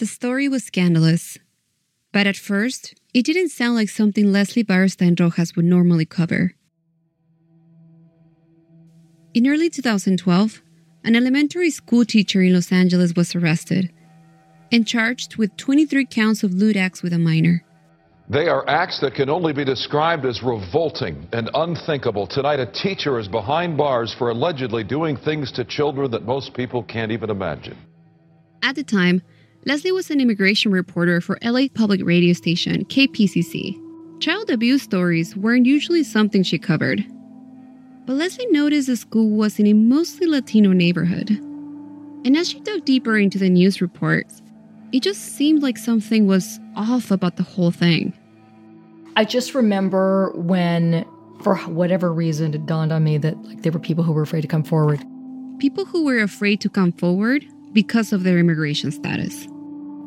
The story was scandalous. But at first, it didn't sound like something Leslie Berestein Rojas would normally cover. In early 2012, an elementary school teacher in Los Angeles was arrested and charged with 23 counts of lewd acts with a minor. They are acts that can only be described as revolting and unthinkable. Tonight, a teacher is behind bars for allegedly doing things to children that most people can't even imagine. At the time, Leslie was an immigration reporter for LA public radio station KPCC. Child abuse stories weren't usually something she covered. But Leslie noticed the school was in a mostly Latino neighborhood. And as she dug deeper into the news reports, it just seemed like something was off about the whole thing. I just remember when, for whatever reason, it dawned on me that like there were people who were afraid to come forward. People who were afraid to come forward because of their immigration status.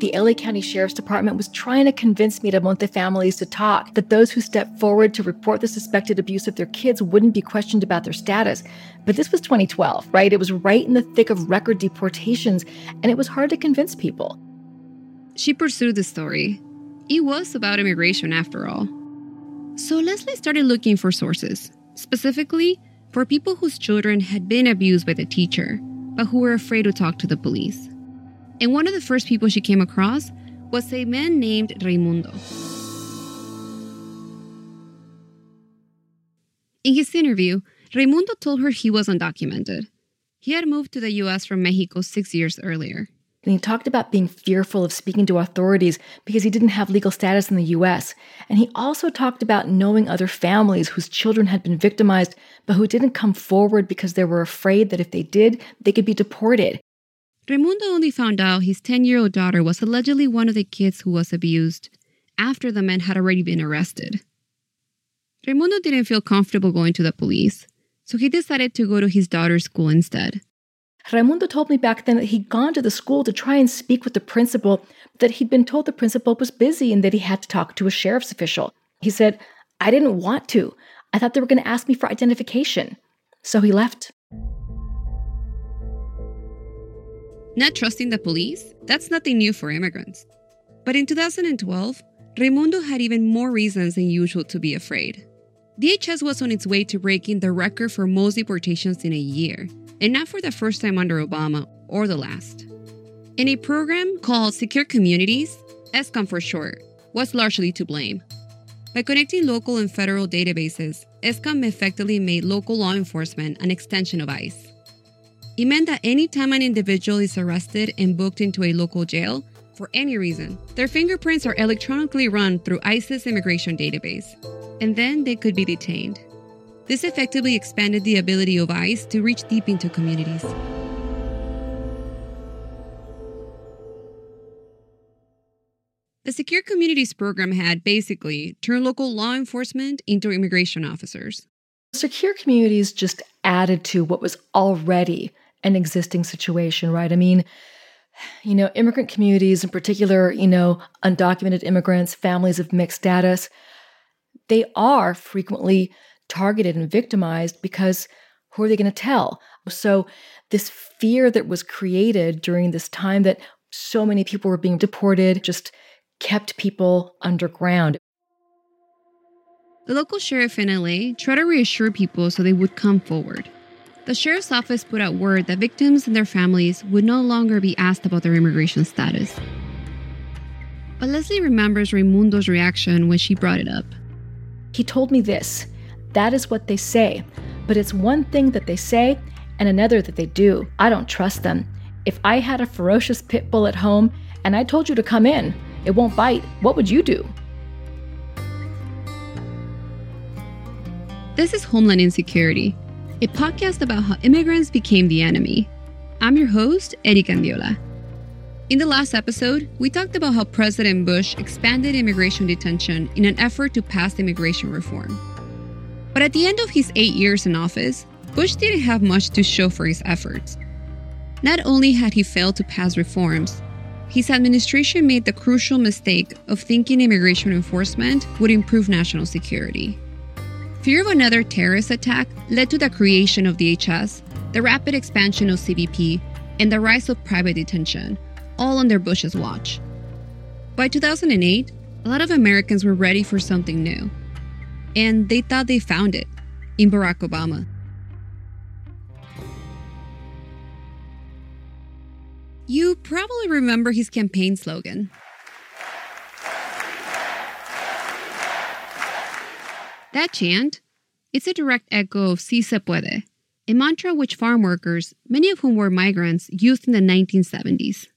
The LA County Sheriff's Department was trying to convince me to want the families to talk, that those who stepped forward to report the suspected abuse of their kids wouldn't be questioned about their status. But this was 2012, right? It was right in the thick of record deportations, and it was hard to convince people. She pursued the story. It was about immigration after all. So Leslie started looking for sources, specifically for people whose children had been abused by the teacher, but who were afraid to talk to the police. And one of the first people she came across was a man named Raimundo. In his interview, Raimundo told her he was undocumented. He had moved to the US from Mexico six years earlier. And he talked about being fearful of speaking to authorities because he didn't have legal status in the US. And he also talked about knowing other families whose children had been victimized, but who didn't come forward because they were afraid that if they did, they could be deported. Raimundo only found out his 10 year old daughter was allegedly one of the kids who was abused after the man had already been arrested. Raimundo didn't feel comfortable going to the police, so he decided to go to his daughter's school instead. Raimundo told me back then that he'd gone to the school to try and speak with the principal, that he'd been told the principal was busy and that he had to talk to a sheriff's official. He said, I didn't want to. I thought they were going to ask me for identification. So he left. Not trusting the police? That's nothing new for immigrants. But in 2012, Raimundo had even more reasons than usual to be afraid. DHS was on its way to breaking the record for most deportations in a year, and not for the first time under Obama or the last. In a program called Secure Communities, S-Comm for short, was largely to blame. By connecting local and federal databases, S-Comm effectively made local law enforcement an extension of ICE. It meant that anytime an individual is arrested and booked into a local jail, for any reason, their fingerprints are electronically run through ICE's immigration database, and then they could be detained. This effectively expanded the ability of ICE to reach deep into communities. The Secure Communities program had basically turned local law enforcement into immigration officers. Secure Communities just added to what was already an existing situation, right? I mean, you know, immigrant communities, in particular, you know, undocumented immigrants, families of mixed status, they are frequently targeted and victimized because who are they going to tell? So, this fear that was created during this time that so many people were being deported just kept people underground. The local sheriff in LA tried to reassure people so they would come forward. The sheriff's office put out word that victims and their families would no longer be asked about their immigration status. But Leslie remembers Raimundo's reaction when she brought it up. He told me this that is what they say, but it's one thing that they say and another that they do. I don't trust them. If I had a ferocious pit bull at home and I told you to come in, it won't bite, what would you do? This is Homeland Insecurity, a podcast about how immigrants became the enemy. I'm your host, Erika Andiola. In the last episode, we talked about how President Bush expanded immigration detention in an effort to pass immigration reform. But at the end of his eight years in office, Bush didn't have much to show for his efforts. Not only had he failed to pass reforms, his administration made the crucial mistake of thinking immigration enforcement would improve national security. Fear of another terrorist attack led to the creation of DHS, the rapid expansion of CBP, and the rise of private detention, all under Bush's watch. By 2008, a lot of Americans were ready for something new. And they thought they found it in Barack Obama. You probably remember his campaign slogan. That chant, it's a direct echo of Si se puede, a mantra which farm workers, many of whom were migrants, used in the 1970s.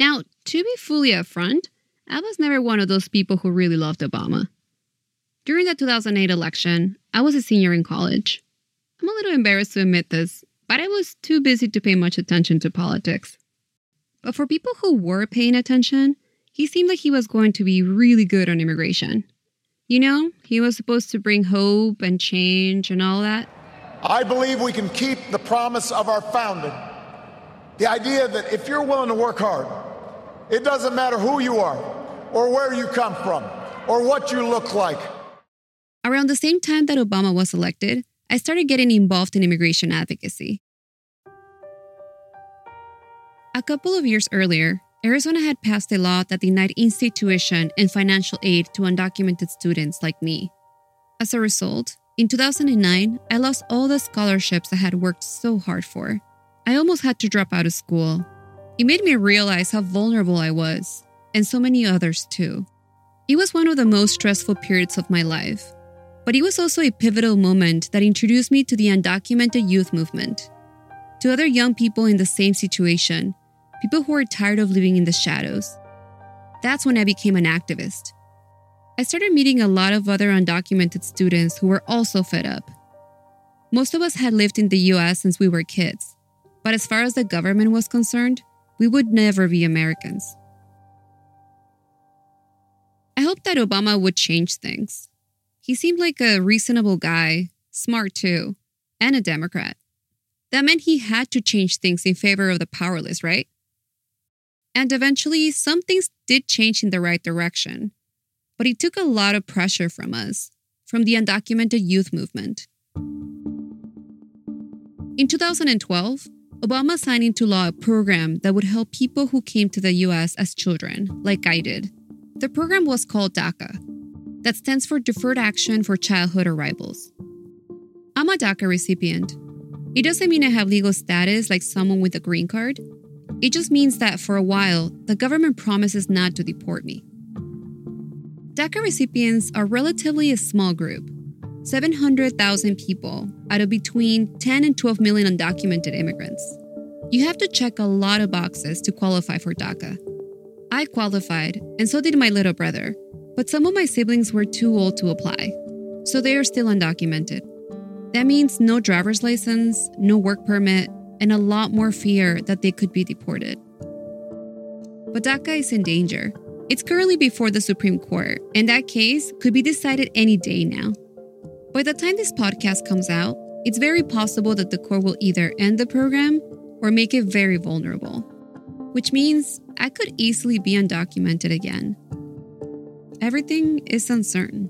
Now, to be fully upfront, I was never one of those people who really loved Obama. During the 2008 election, I was a senior in college. I'm a little embarrassed to admit this, but I was too busy to pay much attention to politics. But for people who were paying attention, he seemed like he was going to be really good on immigration. You know, he was supposed to bring hope and change and all that. I believe we can keep the promise of our founding. The idea that if you're willing to work hard, it doesn't matter who you are, or where you come from, or what you look like. Around the same time that Obama was elected, I started getting involved in immigration advocacy. A couple of years earlier, Arizona had passed a law that denied in state tuition and financial aid to undocumented students like me. As a result, in 2009, I lost all the scholarships I had worked so hard for. I almost had to drop out of school. It made me realize how vulnerable I was, and so many others too. It was one of the most stressful periods of my life, but it was also a pivotal moment that introduced me to the undocumented youth movement. To other young people in the same situation, people who are tired of living in the shadows. That's when I became an activist. I started meeting a lot of other undocumented students who were also fed up. Most of us had lived in the US since we were kids, but as far as the government was concerned, we would never be Americans. I hoped that Obama would change things. He seemed like a reasonable guy, smart too, and a Democrat. That meant he had to change things in favor of the powerless, right? And eventually, some things did change in the right direction. But it took a lot of pressure from us, from the undocumented youth movement. In 2012, Obama signed into law a program that would help people who came to the US as children, like I did. The program was called DACA, that stands for Deferred Action for Childhood Arrivals. I'm a DACA recipient. It doesn't mean I have legal status like someone with a green card. It just means that for a while, the government promises not to deport me. DACA recipients are relatively a small group 700,000 people out of between 10 and 12 million undocumented immigrants. You have to check a lot of boxes to qualify for DACA. I qualified, and so did my little brother, but some of my siblings were too old to apply, so they are still undocumented. That means no driver's license, no work permit, and a lot more fear that they could be deported. But DACA is in danger. It's currently before the Supreme Court, and that case could be decided any day now. By the time this podcast comes out, it's very possible that the court will either end the program or make it very vulnerable, which means I could easily be undocumented again. Everything is uncertain.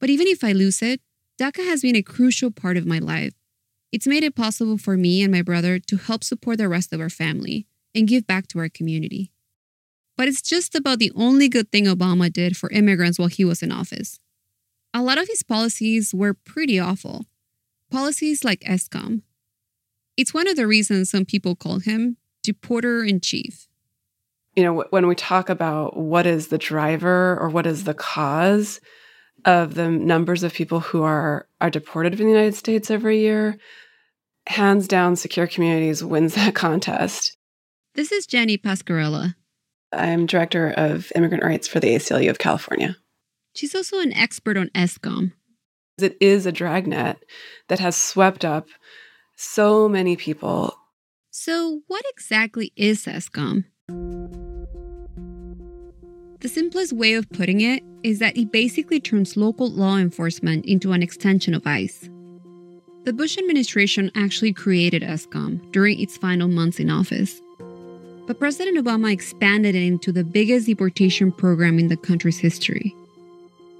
But even if I lose it, DACA has been a crucial part of my life. It's made it possible for me and my brother to help support the rest of our family and give back to our community. But it's just about the only good thing Obama did for immigrants while he was in office. A lot of his policies were pretty awful. Policies like S-Comm. It's one of the reasons some people call him deporter in chief. You know, when we talk about what is the driver or what is the cause, of the numbers of people who are are deported from the United States every year, hands down, Secure Communities wins that contest. This is Jenny Pasquarella. I'm director of immigrant rights for the ACLU of California. She's also an expert on S-Comm. It is a dragnet that has swept up so many people. So, what exactly is S-Comm? The simplest way of putting it is that it basically turns local law enforcement into an extension of ICE. The Bush administration actually created S-Comm during its final months in office. But President Obama expanded it into the biggest deportation program in the country's history.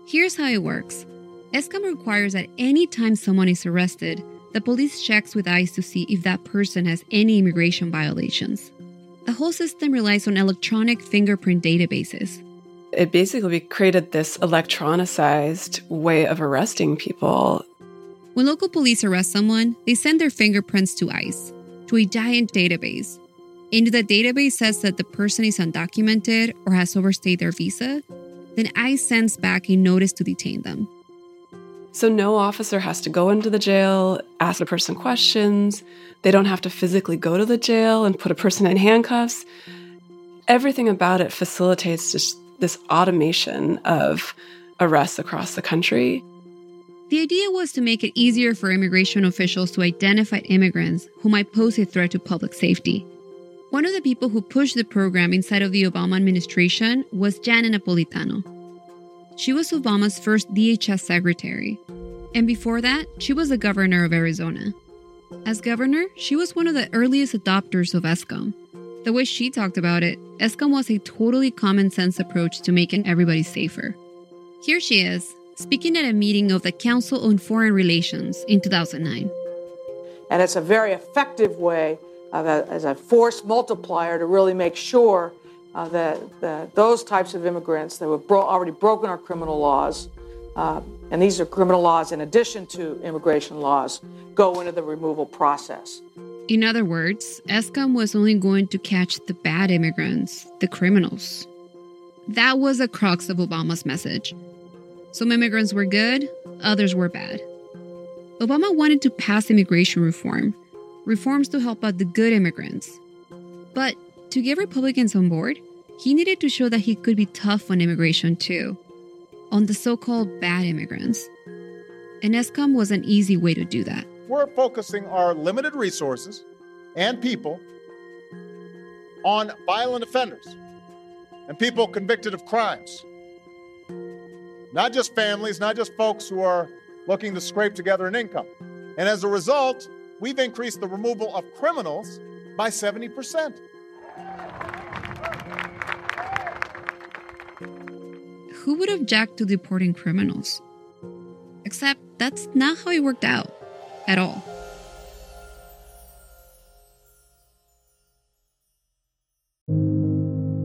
Here's how it works S-Comm requires that any time someone is arrested, the police checks with ICE to see if that person has any immigration violations. The whole system relies on electronic fingerprint databases. It basically created this electronicized way of arresting people. When local police arrest someone, they send their fingerprints to ICE, to a giant database. And if the database says that the person is undocumented or has overstayed their visa, then ICE sends back a notice to detain them. So no officer has to go into the jail, ask a person questions. They don't have to physically go to the jail and put a person in handcuffs. Everything about it facilitates just this automation of arrests across the country. The idea was to make it easier for immigration officials to identify immigrants who might pose a threat to public safety. One of the people who pushed the program inside of the Obama administration was Janet Napolitano. She was Obama's first DHS secretary, and before that, she was the governor of Arizona. As governor, she was one of the earliest adopters of S-Comm. The way she talked about it, S-Comm was a totally common sense approach to making everybody safer. Here she is, speaking at a meeting of the Council on Foreign Relations in 2009. And it's a very effective way a, as a force multiplier to really make sure uh, that, that, those types of immigrants that have bro- already broken our criminal laws, uh, and these are criminal laws in addition to immigration laws, go into the removal process. In other words, S-Comm was only going to catch the bad immigrants, the criminals. That was the crux of Obama's message. Some immigrants were good, others were bad. Obama wanted to pass immigration reform, reforms to help out the good immigrants. But to get Republicans on board, he needed to show that he could be tough on immigration too, on the so called bad immigrants. And S-Comm was an easy way to do that. We're focusing our limited resources and people on violent offenders and people convicted of crimes. Not just families, not just folks who are looking to scrape together an income. And as a result, we've increased the removal of criminals by 70%. Who would object to deporting criminals? Except that's not how it worked out at all.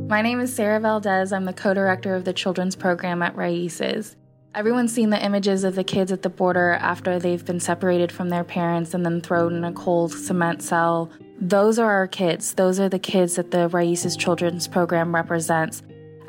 My name is Sarah Valdez. I'm the co director of the children's program at Raices. Everyone's seen the images of the kids at the border after they've been separated from their parents and then thrown in a cold cement cell. Those are our kids. Those are the kids that the Raices Children's Program represents.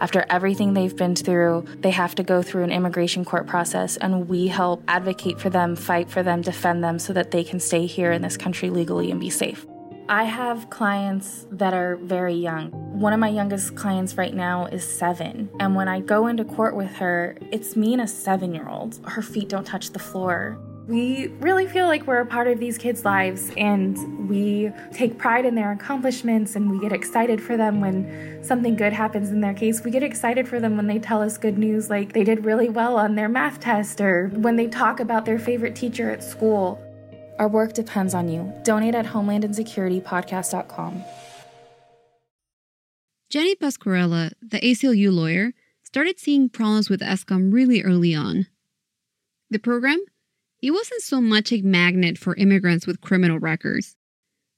After everything they've been through, they have to go through an immigration court process, and we help advocate for them, fight for them, defend them so that they can stay here in this country legally and be safe. I have clients that are very young. One of my youngest clients right now is seven. And when I go into court with her, it's me and a seven year old. Her feet don't touch the floor. We really feel like we're a part of these kids' lives and we take pride in their accomplishments and we get excited for them when something good happens in their case. We get excited for them when they tell us good news, like they did really well on their math test or when they talk about their favorite teacher at school. Our work depends on you. Donate at homelandinsecuritypodcast.com. Jenny Pasquarella, the ACLU lawyer, started seeing problems with S-Comm really early on. The program? It wasn't so much a magnet for immigrants with criminal records.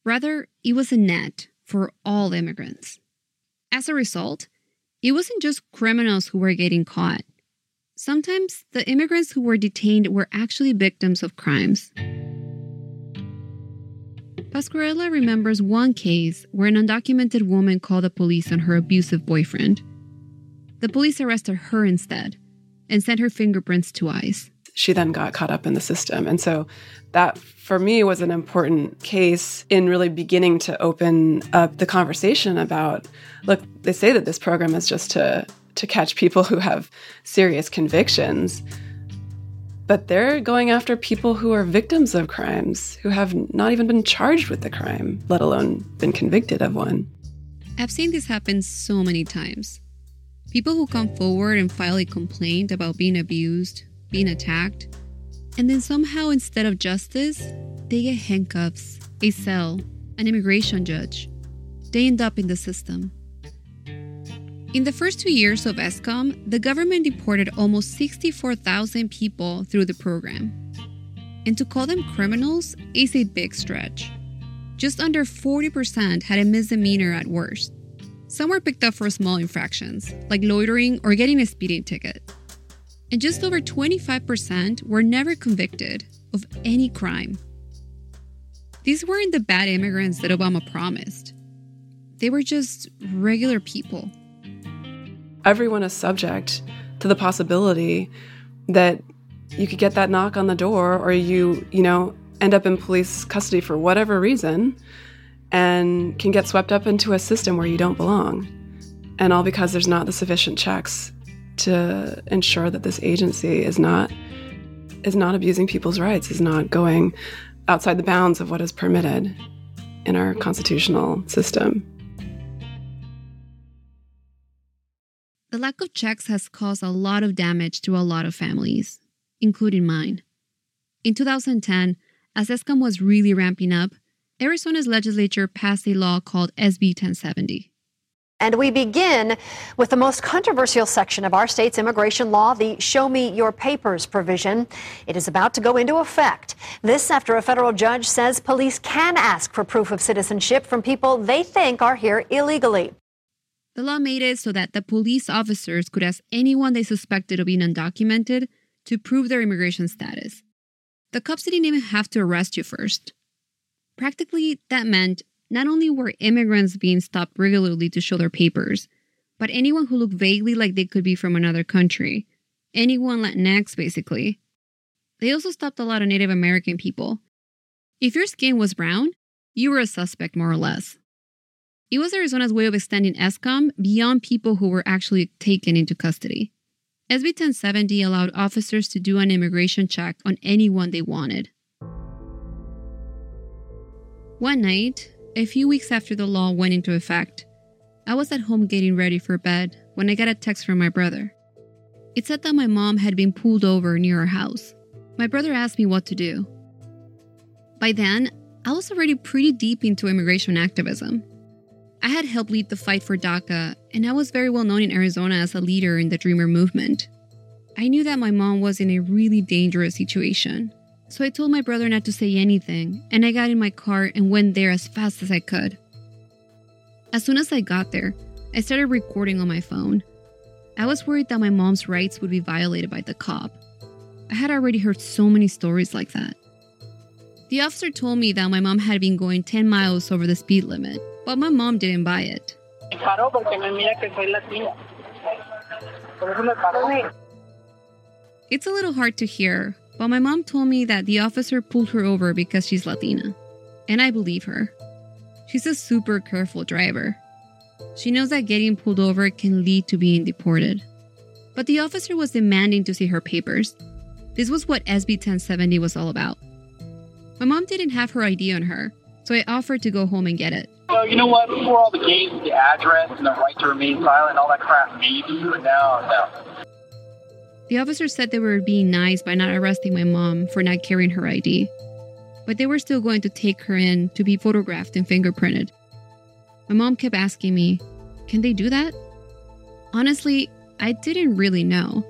Rather, it was a net for all immigrants. As a result, it wasn't just criminals who were getting caught. Sometimes the immigrants who were detained were actually victims of crimes. Pasquarella remembers one case where an undocumented woman called the police on her abusive boyfriend. The police arrested her instead and sent her fingerprints to ICE. She then got caught up in the system. And so that, for me, was an important case in really beginning to open up the conversation about look, they say that this program is just to, to catch people who have serious convictions but they're going after people who are victims of crimes, who have not even been charged with the crime, let alone been convicted of one. I've seen this happen so many times. People who come forward and file a complaint about being abused, being attacked, and then somehow instead of justice, they get handcuffs, a cell, an immigration judge. They end up in the system. In the first two years of S-Comm, the government deported almost 64,000 people through the program. And to call them criminals is a big stretch. Just under 40% had a misdemeanor at worst. Some were picked up for small infractions, like loitering or getting a speeding ticket. And just over 25% were never convicted of any crime. These weren't the bad immigrants that Obama promised. They were just regular people everyone is subject to the possibility that you could get that knock on the door or you, you know, end up in police custody for whatever reason and can get swept up into a system where you don't belong. And all because there's not the sufficient checks to ensure that this agency is not is not abusing people's rights, is not going outside the bounds of what is permitted in our constitutional system. The lack of checks has caused a lot of damage to a lot of families, including mine. In 2010, as S-Comm was really ramping up, Arizona's legislature passed a law called SB 1070. And we begin with the most controversial section of our state's immigration law, the Show Me Your Papers provision. It is about to go into effect. This after a federal judge says police can ask for proof of citizenship from people they think are here illegally. The law made it so that the police officers could ask anyone they suspected of being undocumented to prove their immigration status. The cops didn't even have to arrest you first. Practically, that meant not only were immigrants being stopped regularly to show their papers, but anyone who looked vaguely like they could be from another country. Anyone Latinx, basically. They also stopped a lot of Native American people. If your skin was brown, you were a suspect, more or less. It was Arizona's way of extending S-Comm beyond people who were actually taken into custody. SB 1070 allowed officers to do an immigration check on anyone they wanted. One night, a few weeks after the law went into effect, I was at home getting ready for bed when I got a text from my brother. It said that my mom had been pulled over near our house. My brother asked me what to do. By then, I was already pretty deep into immigration activism I had helped lead the fight for DACA, and I was very well known in Arizona as a leader in the Dreamer movement. I knew that my mom was in a really dangerous situation, so I told my brother not to say anything, and I got in my car and went there as fast as I could. As soon as I got there, I started recording on my phone. I was worried that my mom's rights would be violated by the cop. I had already heard so many stories like that. The officer told me that my mom had been going 10 miles over the speed limit, but my mom didn't buy it. It's a little hard to hear, but my mom told me that the officer pulled her over because she's Latina. And I believe her. She's a super careful driver. She knows that getting pulled over can lead to being deported. But the officer was demanding to see her papers. This was what SB 1070 was all about. My mom didn't have her ID on her, so I offered to go home and get it. Well, you know what? Before all the games, the address, and the right to remain silent, all that crap, maybe, but now, no. The officers said they were being nice by not arresting my mom for not carrying her ID, but they were still going to take her in to be photographed and fingerprinted. My mom kept asking me, Can they do that? Honestly, I didn't really know.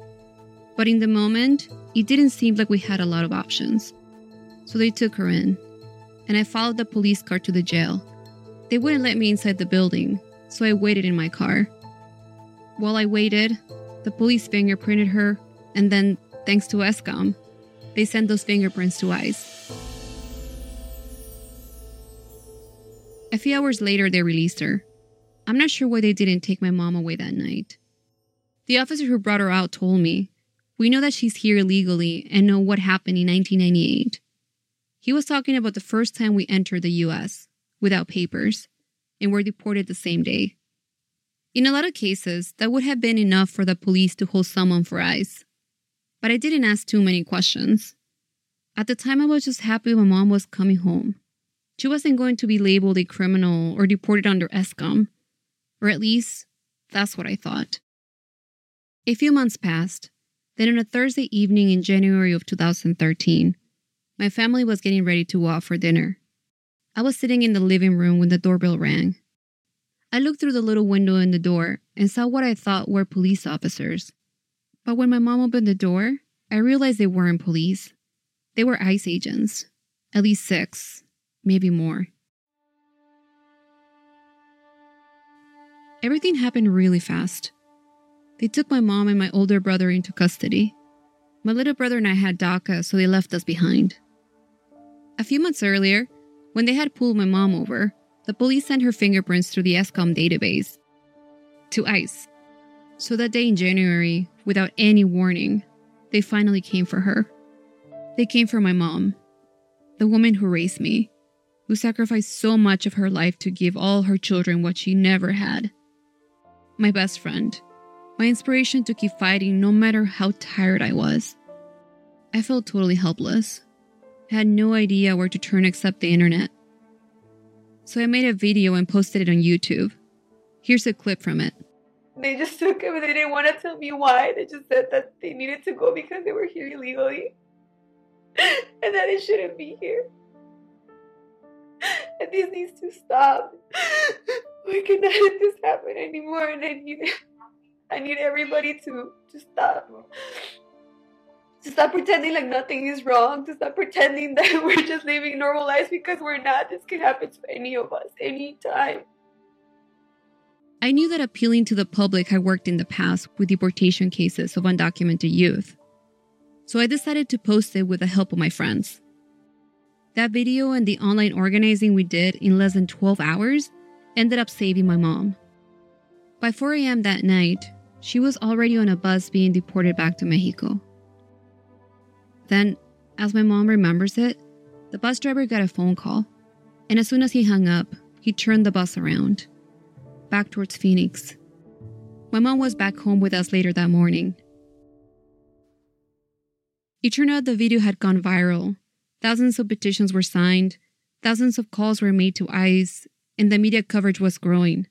But in the moment, it didn't seem like we had a lot of options. So they took her in, and I followed the police car to the jail. They wouldn't let me inside the building, so I waited in my car. While I waited, the police fingerprinted her, and then, thanks to S-Comm, they sent those fingerprints to ICE. A few hours later, they released her. I'm not sure why they didn't take my mom away that night. The officer who brought her out told me, We know that she's here illegally and know what happened in 1998. He was talking about the first time we entered the US without papers and were deported the same day. In a lot of cases, that would have been enough for the police to hold someone for ICE. But I didn't ask too many questions. At the time, I was just happy my mom was coming home. She wasn't going to be labeled a criminal or deported under S-Comm, or at least that's what I thought. A few months passed. Then, on a Thursday evening in January of 2013, my family was getting ready to go out for dinner. I was sitting in the living room when the doorbell rang. I looked through the little window in the door and saw what I thought were police officers. But when my mom opened the door, I realized they weren't police. They were ICE agents, at least six, maybe more. Everything happened really fast. They took my mom and my older brother into custody. My little brother and I had DACA, so they left us behind. A few months earlier, when they had pulled my mom over, the police sent her fingerprints through the S-Comm database to ICE. So that day in January, without any warning, they finally came for her. They came for my mom, the woman who raised me, who sacrificed so much of her life to give all her children what she never had. My best friend, my inspiration to keep fighting no matter how tired I was. I felt totally helpless. I had no idea where to turn except the internet. So I made a video and posted it on YouTube. Here's a clip from it. They just took him and they didn't want to tell me why. They just said that they needed to go because they were here illegally and that it shouldn't be here. And this needs to stop. We cannot let this happen anymore and I need I need everybody to to stop. To stop pretending like nothing is wrong, to stop pretending that we're just living normal lives because we're not. This can happen to any of us anytime. I knew that appealing to the public had worked in the past with deportation cases of undocumented youth. So I decided to post it with the help of my friends. That video and the online organizing we did in less than 12 hours ended up saving my mom. By 4 a.m. that night, she was already on a bus being deported back to Mexico. Then, as my mom remembers it, the bus driver got a phone call, and as soon as he hung up, he turned the bus around back towards Phoenix. My mom was back home with us later that morning. It turned out the video had gone viral. Thousands of petitions were signed, thousands of calls were made to ICE, and the media coverage was growing.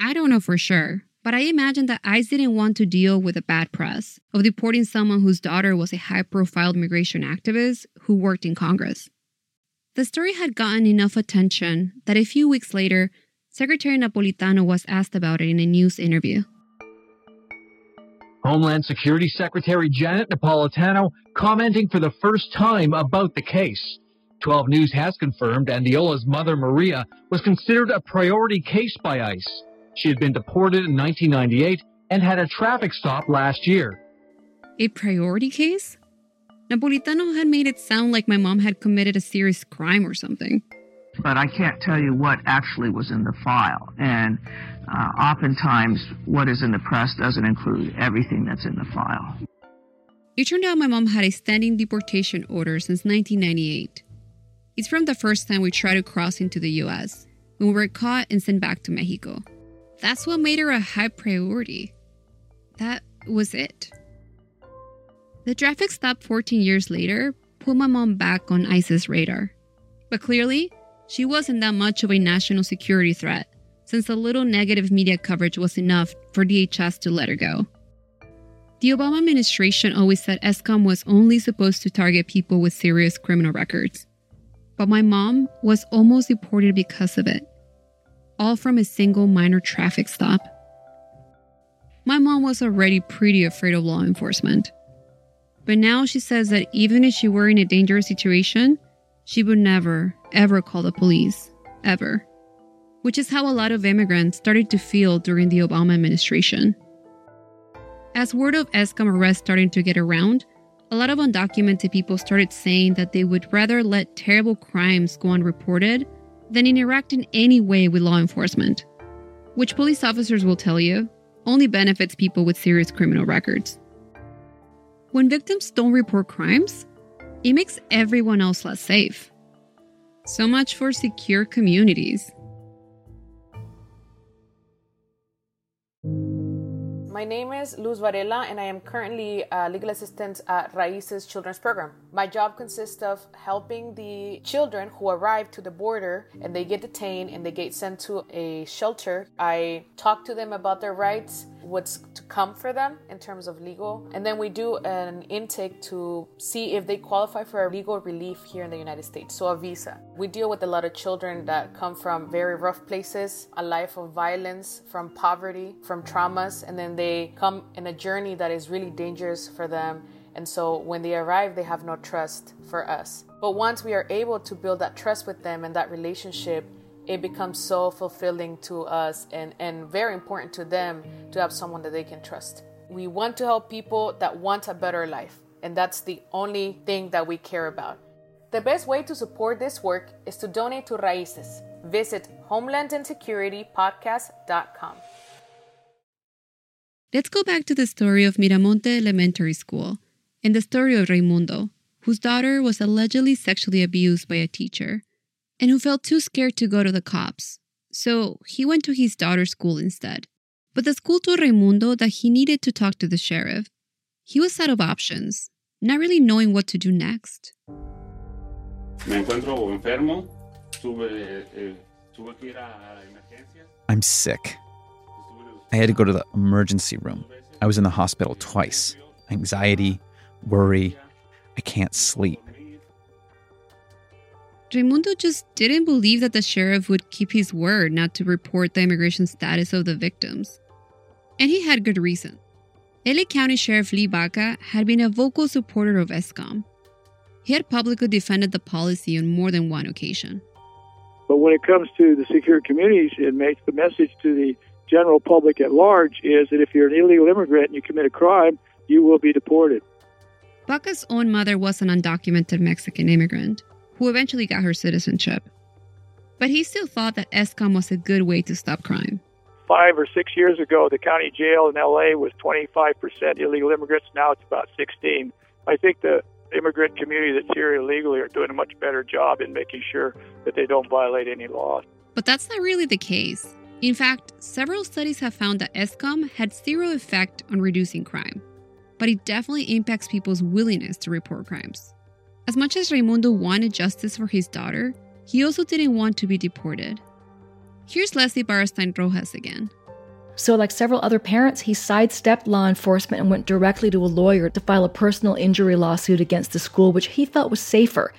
I don't know for sure, but I imagine that ICE didn't want to deal with the bad press of deporting someone whose daughter was a high profile immigration activist who worked in Congress. The story had gotten enough attention that a few weeks later, Secretary Napolitano was asked about it in a news interview. Homeland Security Secretary Janet Napolitano commenting for the first time about the case. 12 News has confirmed Andiola's mother, Maria, was considered a priority case by ICE. She had been deported in 1998 and had a traffic stop last year. A priority case? Napolitano had made it sound like my mom had committed a serious crime or something but I can't tell you what actually was in the file. And uh, oftentimes, what is in the press doesn't include everything that's in the file. It turned out my mom had a standing deportation order since 1998. It's from the first time we tried to cross into the US, when we were caught and sent back to Mexico. That's what made her a high priority. That was it. The traffic stop 14 years later put my mom back on ICE's radar. But clearly, she wasn't that much of a national security threat, since a little negative media coverage was enough for DHS to let her go. The Obama administration always said S-Comm was only supposed to target people with serious criminal records. But my mom was almost deported because of it, all from a single minor traffic stop. My mom was already pretty afraid of law enforcement. But now she says that even if she were in a dangerous situation, she would never, ever call the police. Ever. Which is how a lot of immigrants started to feel during the Obama administration. As word of S-Comm arrests started to get around, a lot of undocumented people started saying that they would rather let terrible crimes go unreported than interact in any way with law enforcement. Which police officers will tell you only benefits people with serious criminal records. When victims don't report crimes, it makes everyone else less safe. So much for secure communities. My name is Luz Varela, and I am currently a legal assistant at Raices Children's Program. My job consists of helping the children who arrive to the border and they get detained and they get sent to a shelter. I talk to them about their rights what's to come for them in terms of legal. And then we do an intake to see if they qualify for a legal relief here in the United States, so a visa. We deal with a lot of children that come from very rough places, a life of violence, from poverty, from traumas, and then they come in a journey that is really dangerous for them. And so when they arrive, they have no trust for us. But once we are able to build that trust with them and that relationship, it becomes so fulfilling to us and, and very important to them to have someone that they can trust. We want to help people that want a better life, and that's the only thing that we care about. The best way to support this work is to donate to Raices. Visit homelandinsecuritypodcast.com. Let's go back to the story of Miramonte Elementary School and the story of Raimundo, whose daughter was allegedly sexually abused by a teacher and who felt too scared to go to the cops. So he went to his daughter's school instead. But the school told Raimundo that he needed to talk to the sheriff. He was out of options, not really knowing what to do next. Eh, I'm sick. I had to go to the emergency room. I was in the hospital twice. Anxiety, worry, I can't sleep. Raimundo just didn't believe that the sheriff would keep his word not to report the immigration status of the victims. And he had good reason. LA County Sheriff Lee Baca had been a vocal supporter of S-Comm. He had publicly defended the policy on more than one occasion. But when it comes to the secure communities, it makes the message to the general public at large is that if you're an illegal immigrant and you commit a crime, you will be deported. Baca's own mother was an undocumented Mexican immigrant who eventually got her citizenship. But he still thought that S-Comm was a good way to stop crime. Five or six years ago, the county jail in LA was 25% illegal immigrants. Now it's about 16. I think the immigrant community that's here illegally are doing a much better job in making sure that they don't violate any laws. But that's not really the case. In fact, several studies have found that S-Comm had zero effect on reducing crime, but it definitely impacts people's willingness to report crimes. As much as Raimundo wanted justice for his daughter, he also didn't want to be deported. Here's Leslie Berestein Rojas again. So, like several other parents, he sidestepped law enforcement and went directly to a lawyer to file a personal injury lawsuit against the school, which he felt was safer.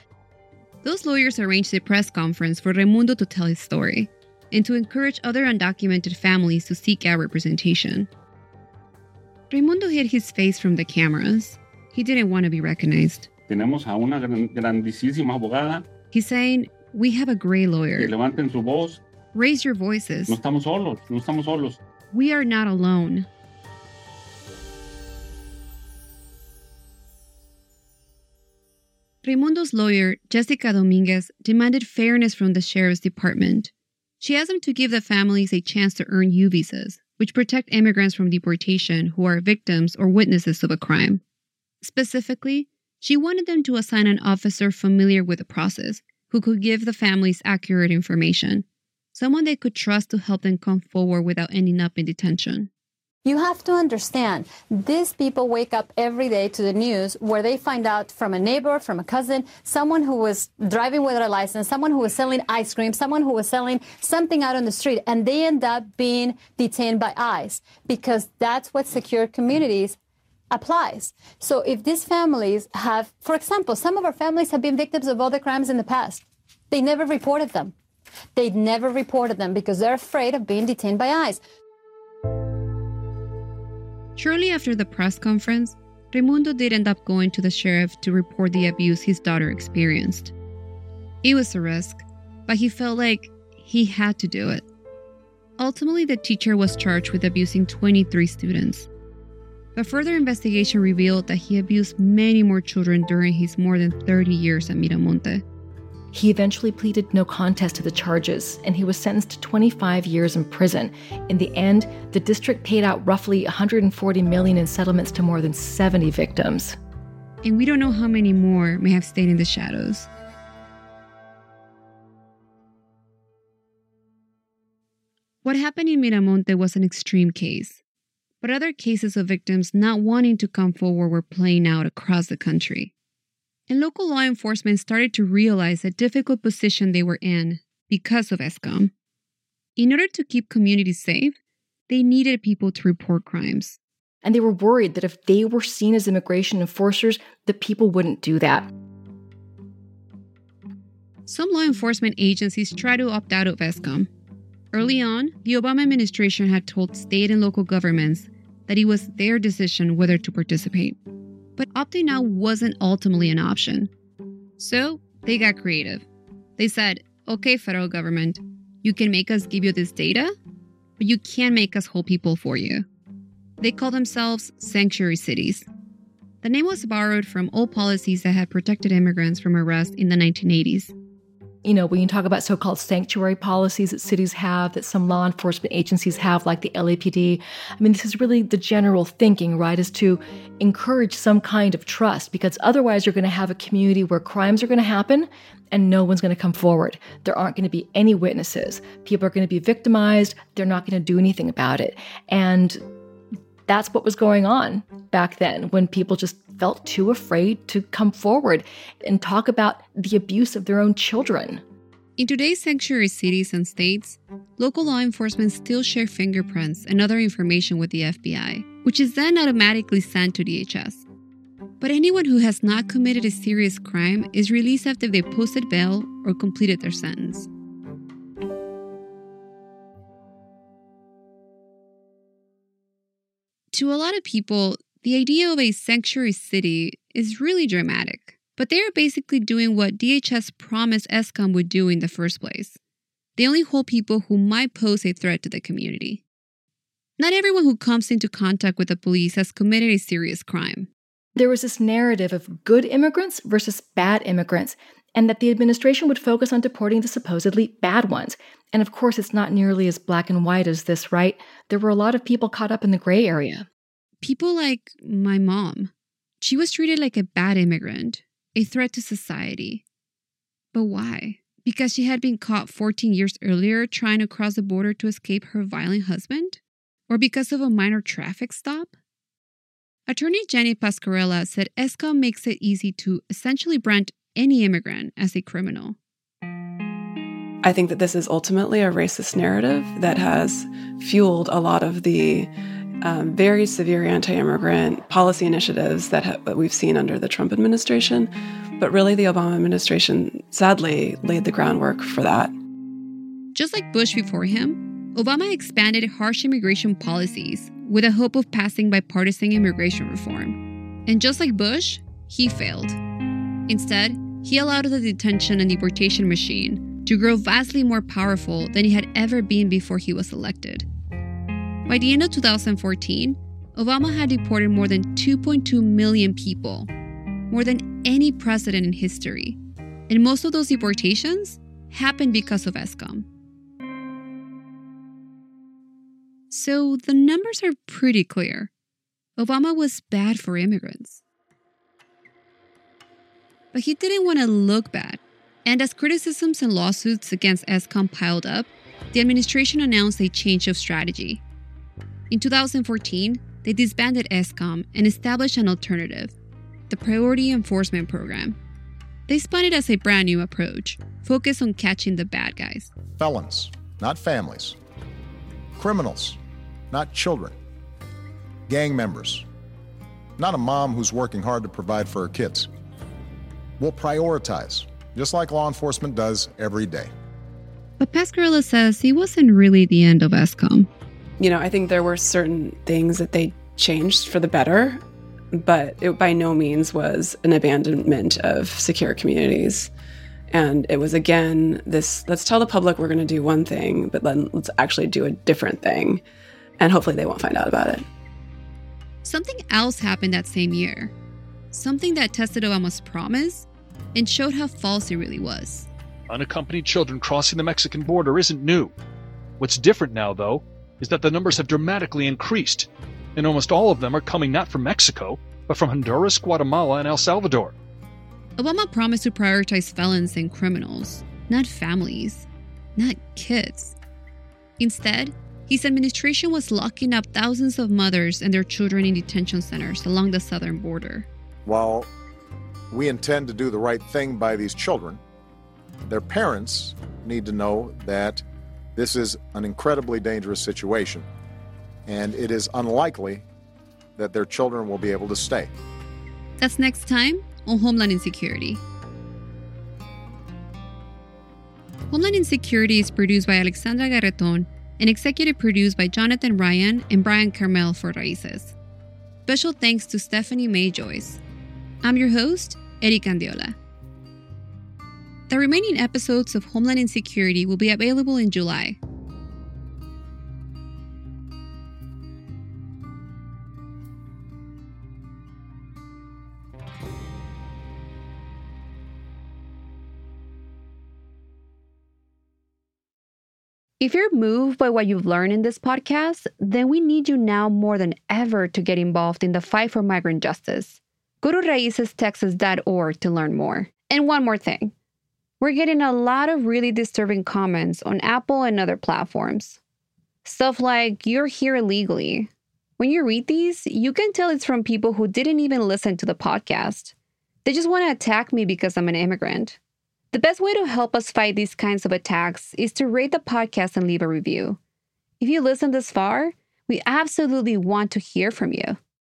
Those lawyers arranged a press conference for Raimundo to tell his story and to encourage other undocumented families to seek out representation. Raimundo hid his face from the cameras. He didn't want to be recognized. Tenemos a una grandísima abogada. He's saying, We have a great lawyer. Que levanten su voz. Raise your voices. No estamos solos, no estamos solos. We are not alone. Raimundo's lawyer, Jessica Dominguez, demanded fairness from the sheriff's department. She asked them to give the families a chance to earn U visas, which protect immigrants from deportation who are victims or witnesses of a crime. Specifically, she wanted them to assign an officer familiar with the process who could give the families accurate information, someone they could trust to help them come forward without ending up in detention. You have to understand, these people wake up every day to the news where they find out from a neighbor, from a cousin, someone who was driving without a license, someone who was selling ice cream, someone who was selling something out on the street, and they end up being detained by ICE because that's what secure communities applies. So if these families have, for example, some of our families have been victims of other crimes in the past. They never reported them. They never reported them because they're afraid of being detained by ICE. Shortly after the press conference, Raimundo did end up going to the sheriff to report the abuse his daughter experienced. It was a risk, but he felt like he had to do it. Ultimately, the teacher was charged with abusing 23 students. But further investigation revealed that he abused many more children during his more than 30 years at Miramonte. He eventually pleaded no contest to the charges, and he was sentenced to 25 years in prison. In the end, the district paid out roughly 140 million in settlements to more than 70 victims. And we don't know how many more may have stayed in the shadows. What happened in Miramonte was an extreme case but other cases of victims not wanting to come forward were playing out across the country. And local law enforcement started to realize the difficult position they were in because of S-Comm. In order to keep communities safe, they needed people to report crimes. And they were worried that if they were seen as immigration enforcers, the people wouldn't do that. Some law enforcement agencies tried to opt out of S-Comm. Early on, the Obama administration had told state and local governments that it was their decision whether to participate. But opting out wasn't ultimately an option. So they got creative. They said, okay, federal government, you can make us give you this data, but you can't make us hold people for you. They call themselves sanctuary cities. The name was borrowed from old policies that had protected immigrants from arrest in the 1980s. You know, when you talk about so called sanctuary policies that cities have, that some law enforcement agencies have, like the LAPD, I mean, this is really the general thinking, right? Is to encourage some kind of trust because otherwise you're going to have a community where crimes are going to happen and no one's going to come forward. There aren't going to be any witnesses. People are going to be victimized. They're not going to do anything about it. And that's what was going on back then when people just felt too afraid to come forward and talk about the abuse of their own children. In today's sanctuary cities and states, local law enforcement still share fingerprints and other information with the FBI, which is then automatically sent to DHS. But anyone who has not committed a serious crime is released after they posted bail or completed their sentence. To a lot of people, the idea of a sanctuary city is really dramatic, but they are basically doing what DHS promised S-Comm would do in the first place. They only hold people who might pose a threat to the community. Not everyone who comes into contact with the police has committed a serious crime. There was this narrative of good immigrants versus bad immigrants, and that the administration would focus on deporting the supposedly bad ones. And of course, it's not nearly as black and white as this, right? There were a lot of people caught up in the gray area. People like my mom. She was treated like a bad immigrant, a threat to society. But why? Because she had been caught 14 years earlier trying to cross the border to escape her violent husband? Or because of a minor traffic stop? Attorney Jenny Pasquarella said S-Comm makes it easy to essentially brand any immigrant as a criminal. I think that this is ultimately a racist narrative that has fueled a lot of the um, very severe anti immigrant policy initiatives that, ha- that we've seen under the Trump administration. But really, the Obama administration sadly laid the groundwork for that. Just like Bush before him, Obama expanded harsh immigration policies with the hope of passing bipartisan immigration reform. And just like Bush, he failed. Instead, he allowed the detention and deportation machine to grow vastly more powerful than it had ever been before he was elected. By the end of 2014, Obama had deported more than 2.2 million people, more than any president in history. And most of those deportations happened because of S-Comm. So the numbers are pretty clear. Obama was bad for immigrants. But he didn't want to look bad. And as criticisms and lawsuits against S-Comm piled up, the administration announced a change of strategy. In 2014, they disbanded S-Comm and established an alternative, the Priority Enforcement Program. They spun it as a brand new approach, focused on catching the bad guys. Felons, not families. Criminals, not children. Gang members, not a mom who's working hard to provide for her kids. We'll prioritize, just like law enforcement does every day. But Pasquarella says he wasn't really the end of S-Comm. You know, I think there were certain things that they changed for the better, but it by no means was an abandonment of secure communities. And it was again this let's tell the public we're going to do one thing, but then let's actually do a different thing. And hopefully they won't find out about it. Something else happened that same year. Something that tested Obama's promise and showed how false it really was. Unaccompanied children crossing the Mexican border isn't new. What's different now, though, is that the numbers have dramatically increased, and almost all of them are coming not from Mexico, but from Honduras, Guatemala, and El Salvador. Obama promised to prioritize felons and criminals, not families, not kids. Instead, his administration was locking up thousands of mothers and their children in detention centers along the southern border. While we intend to do the right thing by these children, their parents need to know that this is an incredibly dangerous situation and it is unlikely that their children will be able to stay. That's next time on Homeland Insecurity. Homeland Insecurity is produced by Alexandra Garreton and executive produced by Jonathan Ryan and Brian Carmel for Raices. Special thanks to Stephanie May Joyce. I'm your host, Erika Andiola. The remaining episodes of Homeland Insecurity will be available in July. If you're moved by what you've learned in this podcast, then we need you now more than ever to get involved in the fight for migrant justice. Go to raicestexas.org to learn more. And one more thing we're getting a lot of really disturbing comments on Apple and other platforms. Stuff like, you're here illegally. When you read these, you can tell it's from people who didn't even listen to the podcast. They just want to attack me because I'm an immigrant. The best way to help us fight these kinds of attacks is to rate the podcast and leave a review. If you listen this far, we absolutely want to hear from you.